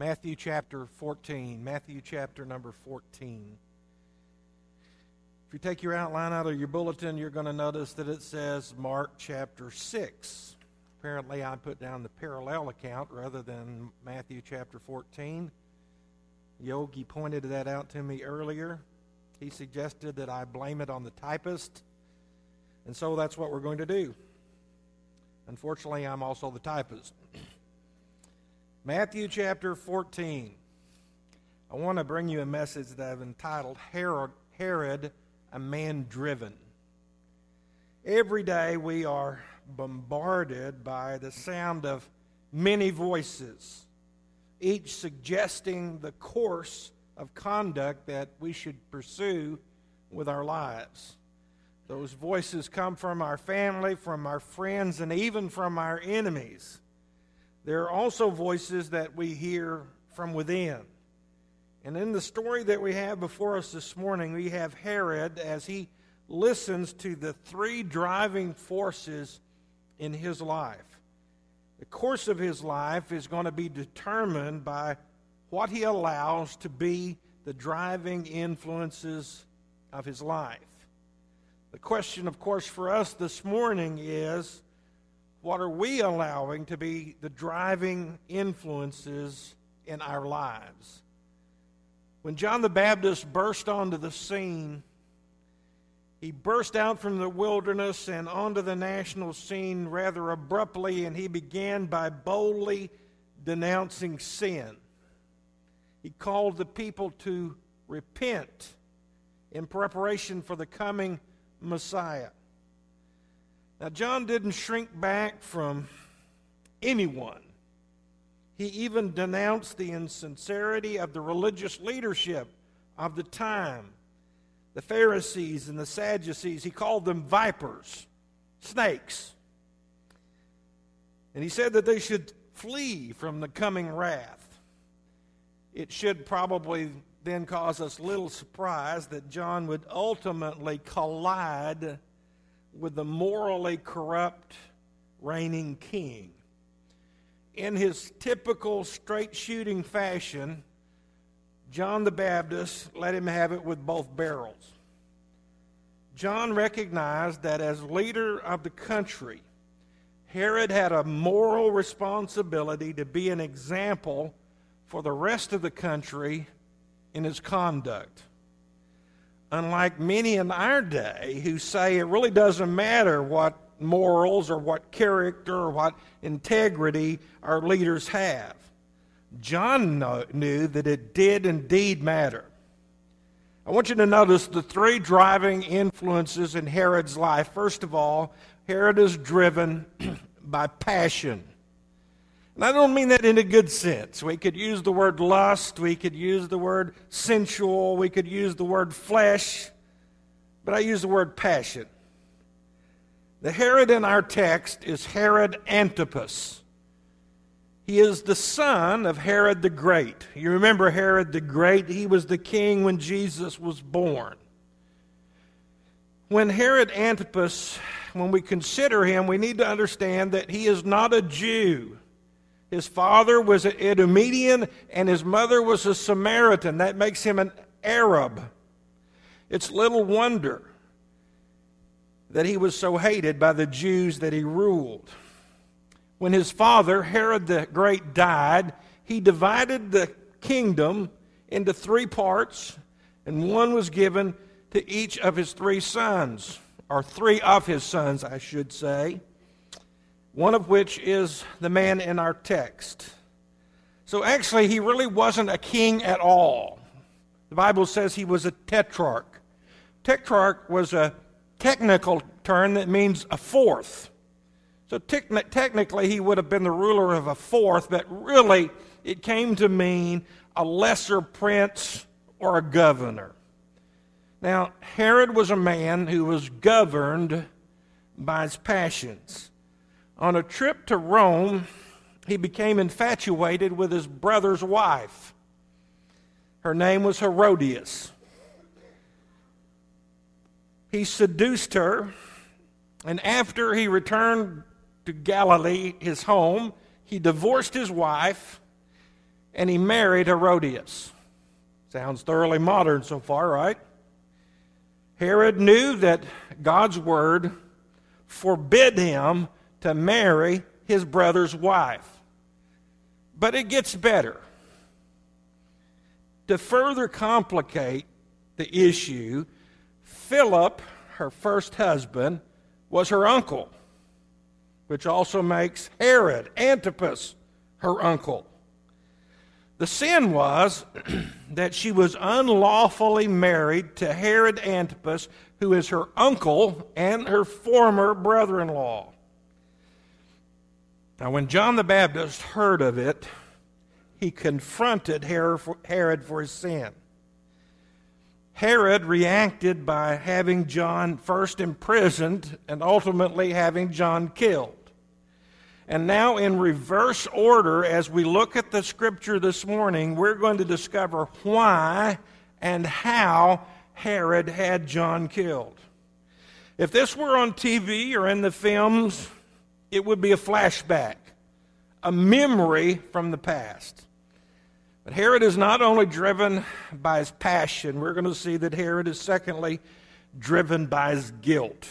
Matthew chapter 14. Matthew chapter number 14. If you take your outline out of your bulletin, you're going to notice that it says Mark chapter 6. Apparently, I put down the parallel account rather than Matthew chapter 14. Yogi pointed that out to me earlier. He suggested that I blame it on the typist, and so that's what we're going to do. Unfortunately, I'm also the typist. Matthew chapter 14. I want to bring you a message that I've entitled Herod, Herod a man driven. Every day we are bombarded by the sound of many voices, each suggesting the course of conduct that we should pursue with our lives. Those voices come from our family, from our friends, and even from our enemies. There are also voices that we hear from within. And in the story that we have before us this morning, we have Herod as he listens to the three driving forces in his life. The course of his life is going to be determined by what he allows to be the driving influences of his life. The question, of course, for us this morning is what are we allowing to be the driving influences in our lives? When John the Baptist burst onto the scene, he burst out from the wilderness and onto the national scene rather abruptly, and he began by boldly denouncing sin. He called the people to repent in preparation for the coming Messiah. Now, John didn't shrink back from anyone he even denounced the insincerity of the religious leadership of the time, the Pharisees and the Sadducees. He called them vipers, snakes. And he said that they should flee from the coming wrath. It should probably then cause us little surprise that John would ultimately collide with the morally corrupt reigning king in his typical straight shooting fashion, John the Baptist let him have it with both barrels. John recognized that as leader of the country, Herod had a moral responsibility to be an example for the rest of the country in his conduct. Unlike many in our day who say it really doesn't matter what morals or what character or what integrity our leaders have. John knew that it did indeed matter. I want you to notice the three driving influences in Herod's life. First of all, Herod is driven by passion. And I don't mean that in a good sense. We could use the word lust, we could use the word sensual, we could use the word flesh, but I use the word passion. The Herod in our text is Herod Antipas. He is the son of Herod the Great. You remember Herod the Great? He was the king when Jesus was born. When Herod Antipas, when we consider him, we need to understand that he is not a Jew. His father was an Edomian and his mother was a Samaritan. That makes him an Arab. It's little wonder that he was so hated by the Jews that he ruled. When his father, Herod the Great, died, he divided the kingdom into three parts, and one was given to each of his three sons, or three of his sons, I should say, one of which is the man in our text. So actually, he really wasn't a king at all. The Bible says he was a tetrarch. Tetrarch was a technical term that means a fourth. So technically, he would have been the ruler of a fourth, but really, it came to mean a lesser prince or a governor. Now, Herod was a man who was governed by his passions. On a trip to Rome, he became infatuated with his brother's wife. Her name was Herodias. He seduced her, and after he returned to Galilee, his home, he divorced his wife. and he married Herodias. Sounds thoroughly modern so far, right? Herod knew that God's word forbid him to marry his brother's wife. But it gets better. To further complicate the issue, Philip, her first husband, was her uncle, which also makes Herod Antipas her uncle. The sin was that she was unlawfully married to Herod Antipas, who is her uncle and her former brother in law. Now, when John the Baptist heard of it, he confronted Herod for his sin. Herod reacted by having John first imprisoned and ultimately having John killed. And now, in reverse order, as we look at the scripture this morning, we're going to discover why and how Herod had John killed. If this were on TV or in the films, it would be a flashback, a memory from the past. But Herod is not only driven by his passion, we're going to see that Herod is, secondly, driven by his guilt.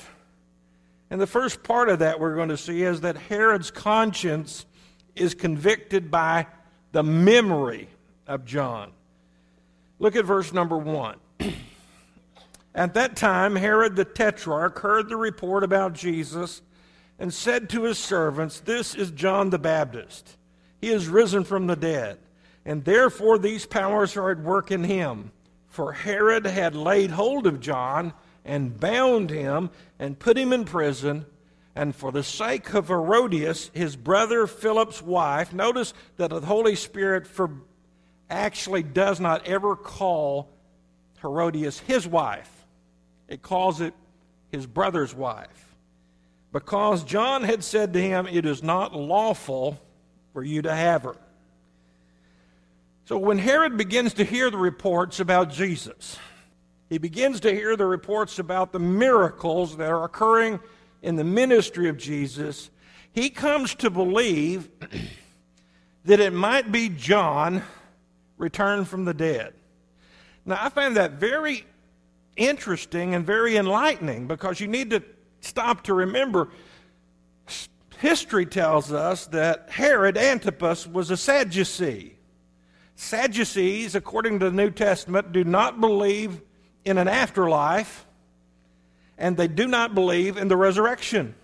And the first part of that we're going to see is that Herod's conscience is convicted by the memory of John. Look at verse number one. At that time, Herod the Tetrarch heard the report about Jesus and said to his servants, This is John the Baptist. He is risen from the dead, and therefore these powers are at work in him. For Herod had laid hold of John and bound him and put him in prison. And for the sake of Herodias, his brother Philip's wife, notice that the Holy Spirit for, actually does not ever call Herodias his wife, it calls it his brother's wife. Because John had said to him, It is not lawful for you to have her. So when Herod begins to hear the reports about Jesus, he begins to hear the reports about the miracles that are occurring in the ministry of Jesus. He comes to believe that it might be John returned from the dead. Now, I find that very interesting and very enlightening because you need to stop to remember history tells us that Herod Antipas was a Sadducee. Sadducees, according to the New Testament, do not believe in an afterlife, and they do not believe in the resurrection.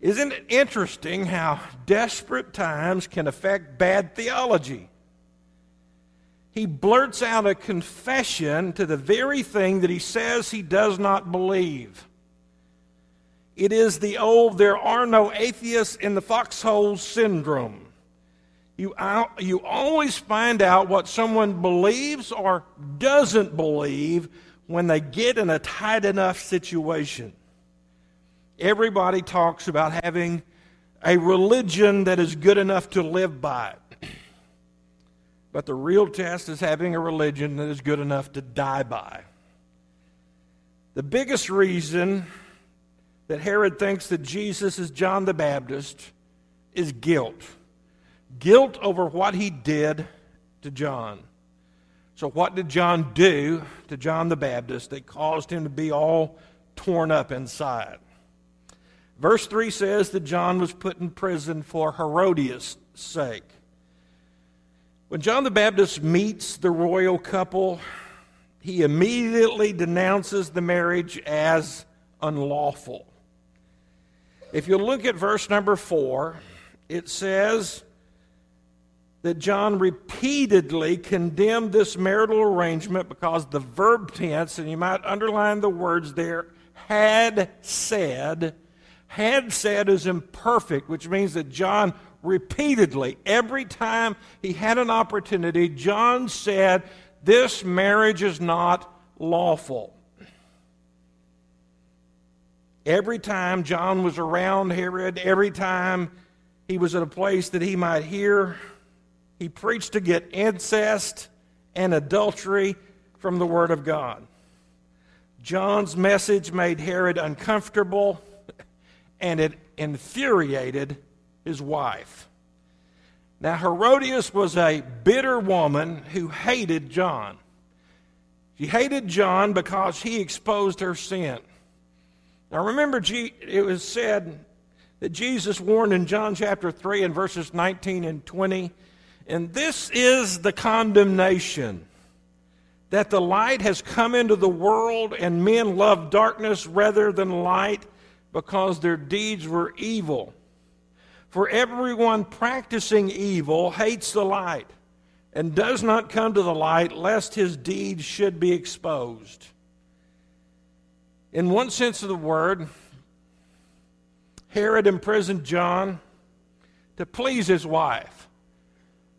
Isn't it interesting how desperate times can affect bad theology? He blurts out a confession to the very thing that he says he does not believe. It is the old, there are no atheists in the foxhole syndrome. You, you always find out what someone believes or doesn't believe when they get in a tight enough situation. Everybody talks about having a religion that is good enough to live by. But the real test is having a religion that is good enough to die by. The biggest reason that Herod thinks that Jesus is John the Baptist is guilt guilt over what he did to John. So, what did John do to John the Baptist that caused him to be all torn up inside? Verse 3 says that John was put in prison for Herodias' sake. When John the Baptist meets the royal couple, he immediately denounces the marriage as unlawful. If you look at verse number 4, it says, that John repeatedly condemned this marital arrangement because the verb tense, and you might underline the words there, had said. Had said is imperfect, which means that John repeatedly, every time he had an opportunity, John said, This marriage is not lawful. Every time John was around Herod, every time he was at a place that he might hear he preached to get incest and adultery from the Word of God. John's message made Herod uncomfortable and it infuriated his wife. Now, Herodias was a bitter woman who hated John. She hated John because he exposed her sin. Now, remember, it was said that Jesus warned in John chapter 3 and verses 19 and 20, and this is the condemnation that the light has come into the world, and men love darkness rather than light because their deeds were evil. For everyone practicing evil hates the light and does not come to the light lest his deeds should be exposed. In one sense of the word, Herod imprisoned John to please his wife.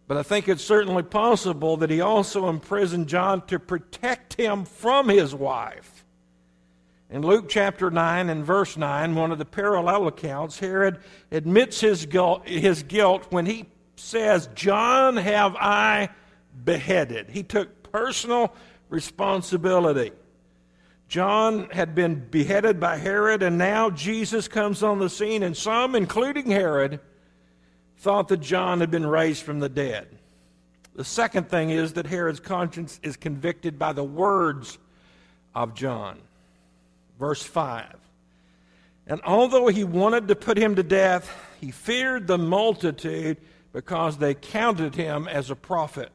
But I think it's certainly possible that he also imprisoned John to protect him from his wife. In Luke chapter 9 and verse 9, one of the parallel accounts, Herod admits his guilt, his guilt when he says, John have I beheaded. He took personal responsibility. John had been beheaded by Herod, and now Jesus comes on the scene, and some, including Herod, thought that John had been raised from the dead. The second thing is that Herod's conscience is convicted by the words of John. Verse 5. And although he wanted to put him to death, he feared the multitude because they counted him as a prophet.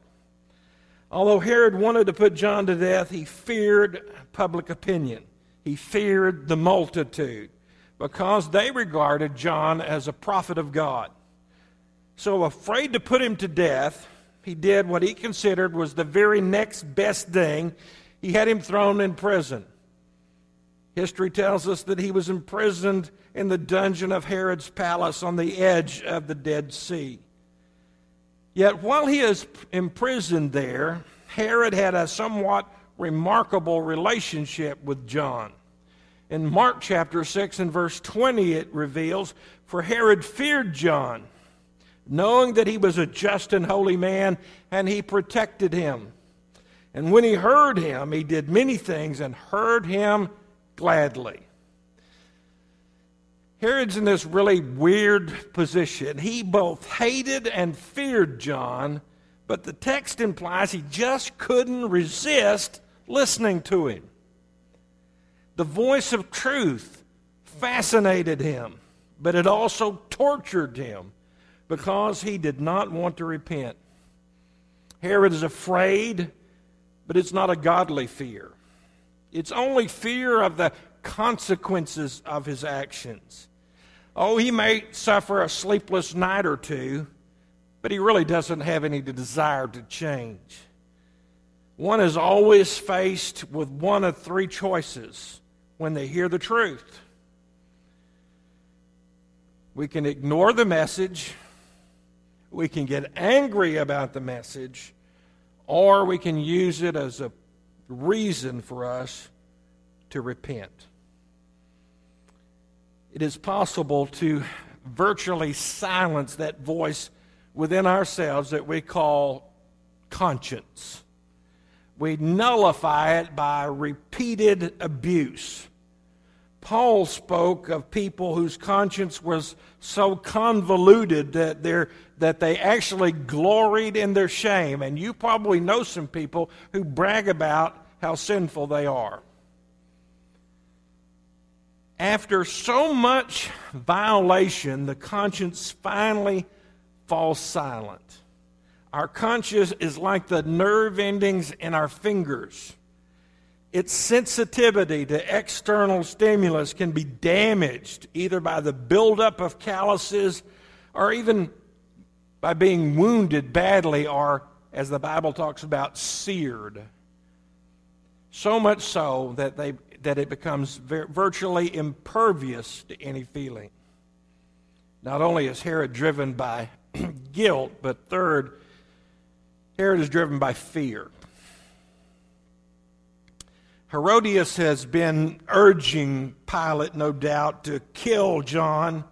Although Herod wanted to put John to death, he feared public opinion. He feared the multitude because they regarded John as a prophet of God. So, afraid to put him to death, he did what he considered was the very next best thing. He had him thrown in prison. History tells us that he was imprisoned in the dungeon of Herod's palace on the edge of the Dead Sea. Yet while he is imprisoned there, Herod had a somewhat remarkable relationship with John. In Mark chapter 6 and verse 20, it reveals, For Herod feared John, knowing that he was a just and holy man, and he protected him. And when he heard him, he did many things and heard him gladly. Herod's in this really weird position. He both hated and feared John, but the text implies he just couldn't resist listening to him. The voice of truth fascinated him, but it also tortured him because he did not want to repent. Herod is afraid, but it's not a godly fear. It's only fear of the consequences of his actions. Oh, he may suffer a sleepless night or two, but he really doesn't have any desire to change. One is always faced with one of three choices when they hear the truth. We can ignore the message, we can get angry about the message, or we can use it as a reason for us to repent it is possible to virtually silence that voice within ourselves that we call conscience. We nullify it by repeated abuse. Paul spoke of people whose conscience was so convoluted that, that they actually gloried in their shame. And you probably know some people who brag about how sinful they are after so much violation, the conscience finally falls silent. Our conscience is like the nerve endings in our fingers. Its sensitivity to external stimulus can be damaged either by the buildup of calluses or even by being wounded badly or, as the Bible talks about, seared. So much so that they that it becomes virtually impervious to any feeling. Not only is Herod driven by guilt, but third, Herod is driven by fear. Herodias has been urging Pilate, no doubt, to kill John,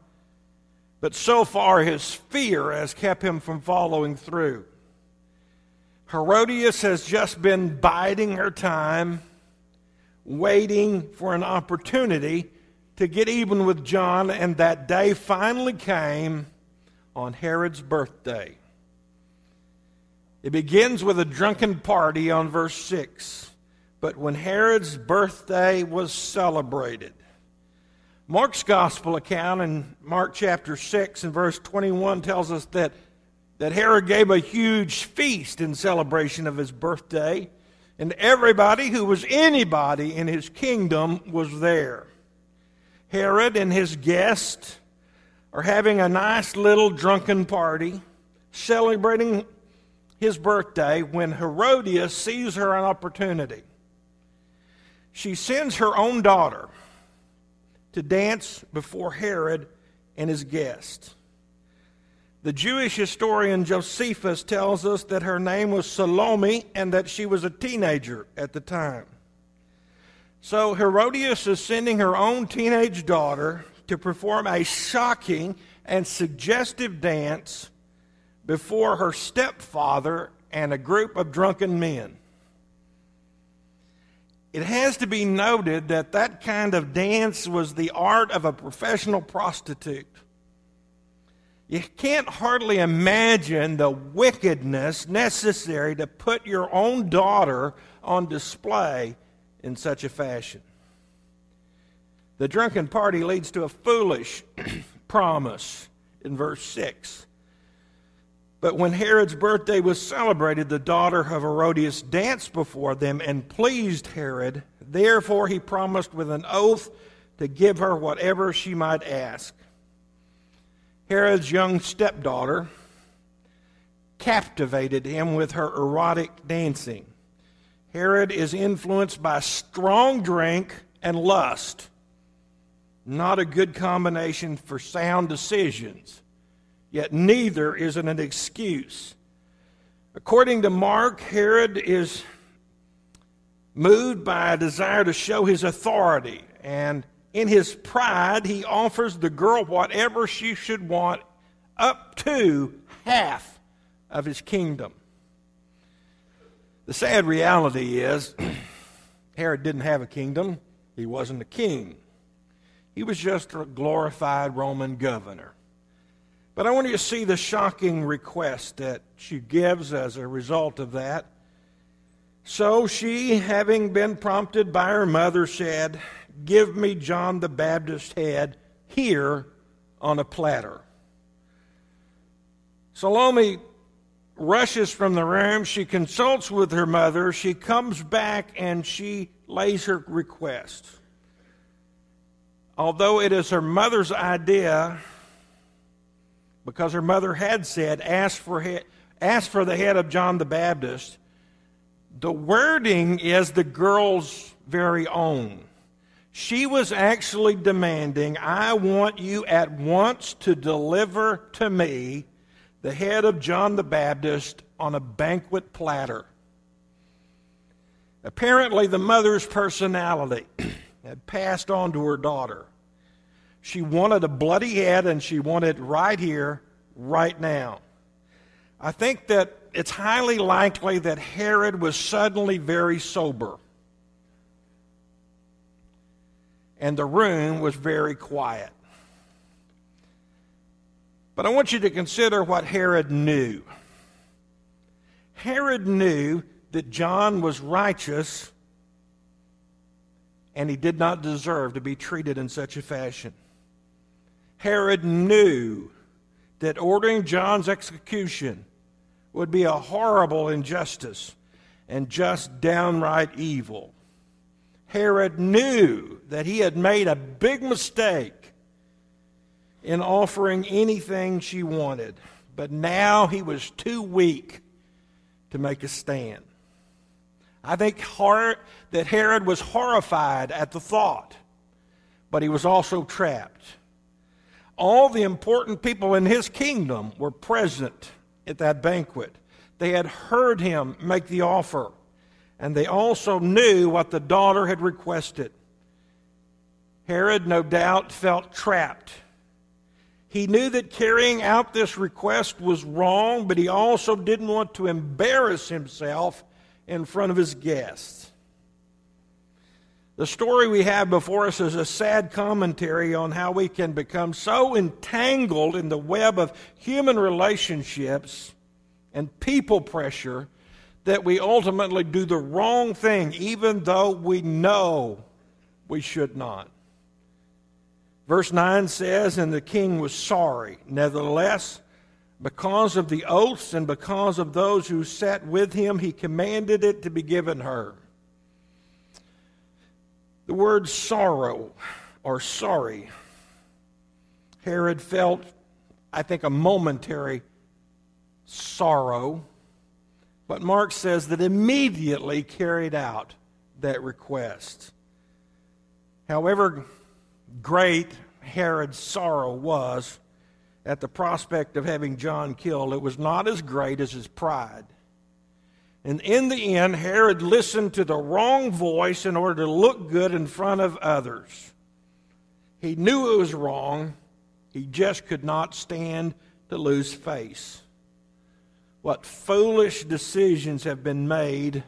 but so far his fear has kept him from following through. Herodias has just been biding her time waiting for an opportunity to get even with John, and that day finally came on Herod's birthday. It begins with a drunken party on verse 6. But when Herod's birthday was celebrated, Mark's gospel account in Mark chapter 6 and verse 21 tells us that, that Herod gave a huge feast in celebration of his birthday, and everybody who was anybody in his kingdom was there. Herod and his guests are having a nice little drunken party celebrating his birthday when Herodias sees her an opportunity. She sends her own daughter to dance before Herod and his guests. The Jewish historian Josephus tells us that her name was Salome and that she was a teenager at the time. So Herodias is sending her own teenage daughter to perform a shocking and suggestive dance before her stepfather and a group of drunken men. It has to be noted that that kind of dance was the art of a professional prostitute. You can't hardly imagine the wickedness necessary to put your own daughter on display in such a fashion. The drunken party leads to a foolish promise in verse 6. But when Herod's birthday was celebrated, the daughter of Herodias danced before them and pleased Herod. Therefore, he promised with an oath to give her whatever she might ask. Herod's young stepdaughter captivated him with her erotic dancing. Herod is influenced by strong drink and lust. Not a good combination for sound decisions, yet neither is it an excuse. According to Mark, Herod is moved by a desire to show his authority, and in his pride, he offers the girl whatever she should want, up to half of his kingdom. The sad reality is, Herod didn't have a kingdom, he wasn't a king. He was just a glorified Roman governor. But I want you to see the shocking request that she gives as a result of that. So she, having been prompted by her mother, said, Give me John the Baptist's head here on a platter. Salome rushes from the room. She consults with her mother. She comes back and she lays her request. Although it is her mother's idea, because her mother had said, ask for, he- ask for the head of John the Baptist, the wording is the girl's very own. She was actually demanding, I want you at once to deliver to me the head of John the Baptist on a banquet platter. Apparently, the mother's personality had passed on to her daughter. She wanted a bloody head, and she wanted right here, right now. I think that it's highly likely that Herod was suddenly very sober. and the room was very quiet. But I want you to consider what Herod knew. Herod knew that John was righteous and he did not deserve to be treated in such a fashion. Herod knew that ordering John's execution would be a horrible injustice and just downright evil. Herod knew that he had made a big mistake in offering anything she wanted, but now he was too weak to make a stand. I think that Herod was horrified at the thought, but he was also trapped. All the important people in his kingdom were present at that banquet. They had heard him make the offer and they also knew what the daughter had requested. Herod, no doubt, felt trapped. He knew that carrying out this request was wrong, but he also didn't want to embarrass himself in front of his guests. The story we have before us is a sad commentary on how we can become so entangled in the web of human relationships and people pressure that we ultimately do the wrong thing, even though we know we should not. Verse 9 says, And the king was sorry. Nevertheless, because of the oaths and because of those who sat with him, he commanded it to be given her. The word sorrow or sorry, Herod felt, I think, a momentary sorrow, but Mark says that immediately carried out that request. However great Herod's sorrow was at the prospect of having John killed, it was not as great as his pride. And in the end, Herod listened to the wrong voice in order to look good in front of others. He knew it was wrong, he just could not stand to lose face. What foolish decisions have been made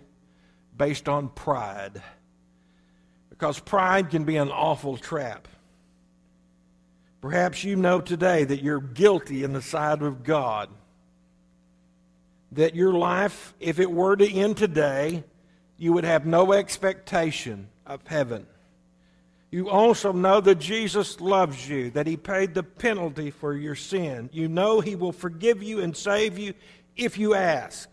based on pride. Because pride can be an awful trap. Perhaps you know today that you're guilty in the sight of God. That your life, if it were to end today, you would have no expectation of heaven. You also know that Jesus loves you, that He paid the penalty for your sin. You know He will forgive you and save you if you ask.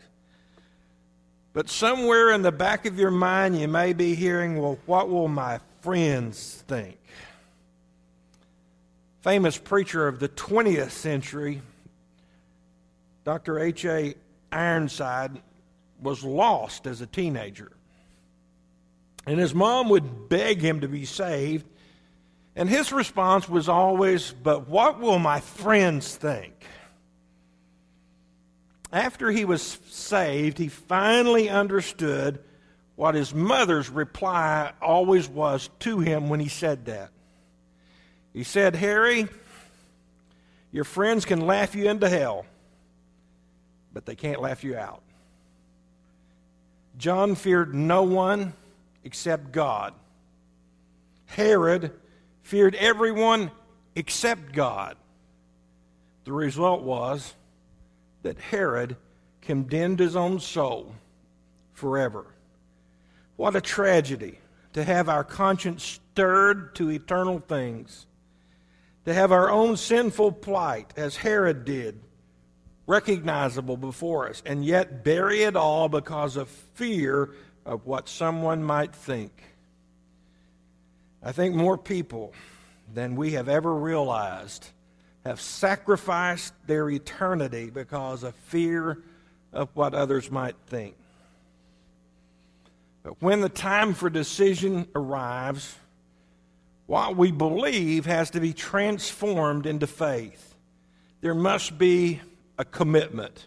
But somewhere in the back of your mind, you may be hearing, well, what will my friends think? Famous preacher of the 20th century, Dr. H.A. Ironside, was lost as a teenager. And his mom would beg him to be saved. And his response was always, But what will my friends think? After he was saved, he finally understood what his mother's reply always was to him when he said that. He said, Harry, your friends can laugh you into hell, but they can't laugh you out. John feared no one except God. Herod feared everyone except God. The result was that Herod condemned his own soul forever. What a tragedy to have our conscience stirred to eternal things, to have our own sinful plight, as Herod did, recognizable before us, and yet bury it all because of fear of what someone might think. I think more people than we have ever realized have sacrificed their eternity because of fear of what others might think. But when the time for decision arrives, what we believe has to be transformed into faith. There must be a commitment.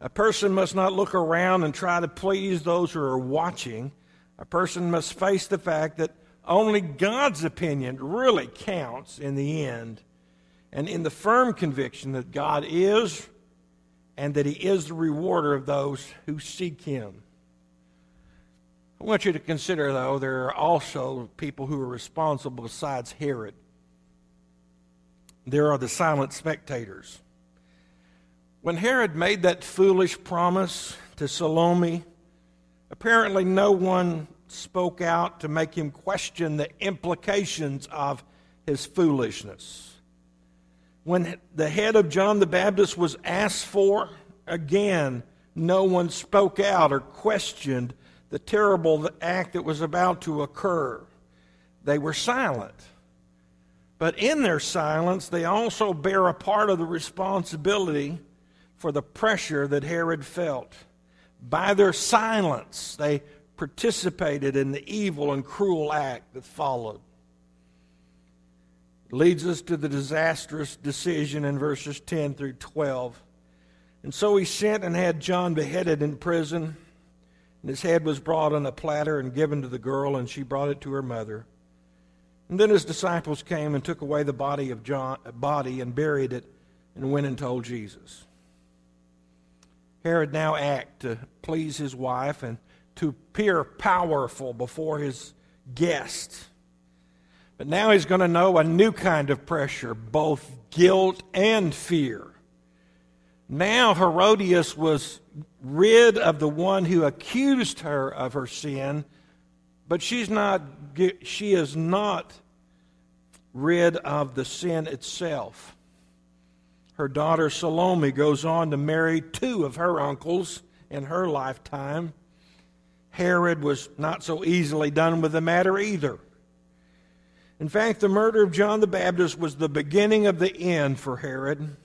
A person must not look around and try to please those who are watching. A person must face the fact that only God's opinion really counts in the end, and in the firm conviction that God is and that He is the rewarder of those who seek Him. I want you to consider, though, there are also people who are responsible besides Herod. There are the silent spectators. When Herod made that foolish promise to Salome, apparently no one spoke out to make him question the implications of his foolishness. When the head of John the Baptist was asked for, again, no one spoke out or questioned the terrible act that was about to occur. They were silent. But in their silence, they also bear a part of the responsibility for the pressure that Herod felt. By their silence, they participated in the evil and cruel act that followed. Leads us to the disastrous decision in verses 10 through 12. And so he sent and had John beheaded in prison. And his head was brought on a platter and given to the girl, and she brought it to her mother. And then his disciples came and took away the body of John, body and buried it, and went and told Jesus. Herod now act to please his wife and to appear powerful before his guests. But now he's going to know a new kind of pressure, both guilt and fear. Now Herodias was rid of the one who accused her of her sin, but she's not, she is not rid of the sin itself. Her daughter Salome goes on to marry two of her uncles in her lifetime. Herod was not so easily done with the matter either. In fact, the murder of John the Baptist was the beginning of the end for Herod.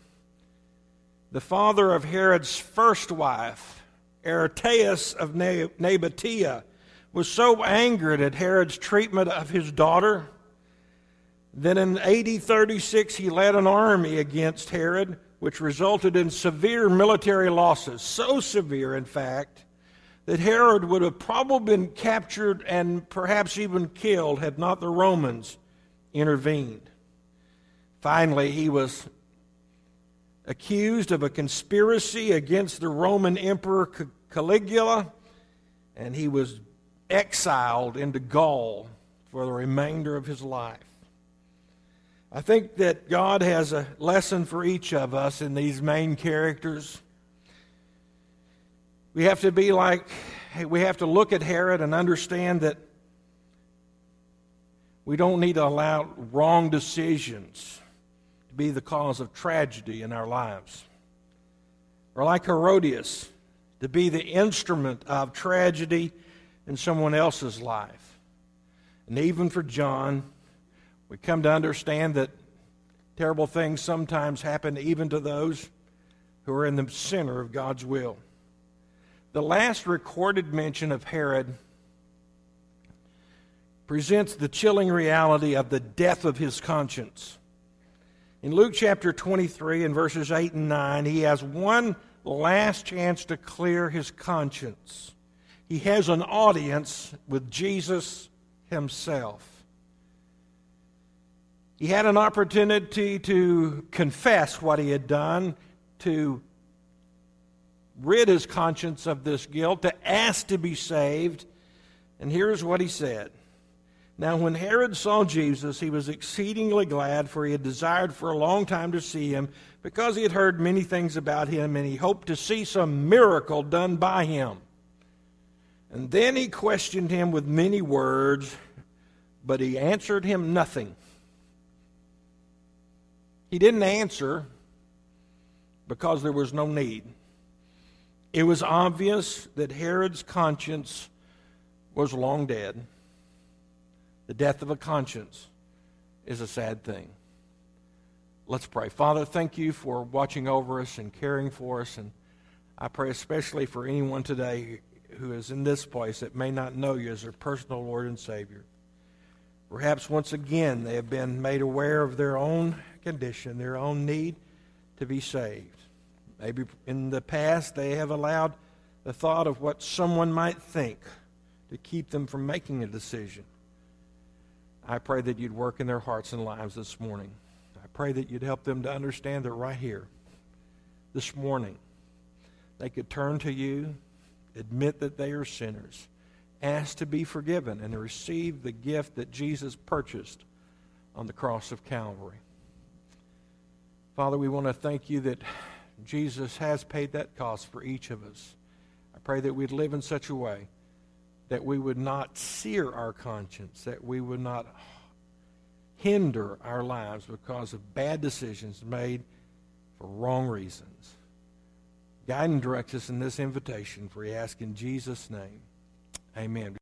The father of Herod's first wife, Aretaeus of Nabatea, was so angered at Herod's treatment of his daughter that in AD 36 he led an army against Herod, which resulted in severe military losses. So severe, in fact, that Herod would have probably been captured and perhaps even killed had not the Romans intervened. Finally, he was accused of a conspiracy against the Roman Emperor Caligula, and he was exiled into Gaul for the remainder of his life. I think that God has a lesson for each of us in these main characters. We have to be like, we have to look at Herod and understand that we don't need to allow wrong decisions to be the cause of tragedy in our lives. Or like Herodias, to be the instrument of tragedy in someone else's life. And even for John, we come to understand that terrible things sometimes happen even to those who are in the center of God's will. The last recorded mention of Herod presents the chilling reality of the death of his conscience. In Luke chapter 23 and verses 8 and 9, he has one last chance to clear his conscience. He has an audience with Jesus himself. He had an opportunity to confess what he had done, to rid his conscience of this guilt, to ask to be saved. And here's what he said Now, when Herod saw Jesus, he was exceedingly glad, for he had desired for a long time to see him, because he had heard many things about him, and he hoped to see some miracle done by him. And then he questioned him with many words, but he answered him nothing. He didn't answer because there was no need. It was obvious that Herod's conscience was long dead. The death of a conscience is a sad thing. Let's pray. Father, thank you for watching over us and caring for us. And I pray especially for anyone today who is in this place that may not know you as their personal Lord and Savior. Perhaps once again they have been made aware of their own condition, their own need to be saved. Maybe in the past they have allowed the thought of what someone might think to keep them from making a decision. I pray that you'd work in their hearts and lives this morning. I pray that you'd help them to understand that right here, this morning, they could turn to you, admit that they are sinners, ask to be forgiven, and to receive the gift that Jesus purchased on the cross of Calvary. Father, we want to thank you that Jesus has paid that cost for each of us. I pray that we'd live in such a way that we would not sear our conscience, that we would not hinder our lives because of bad decisions made for wrong reasons. Guide and direct us in this invitation, for we ask in Jesus' name. Amen.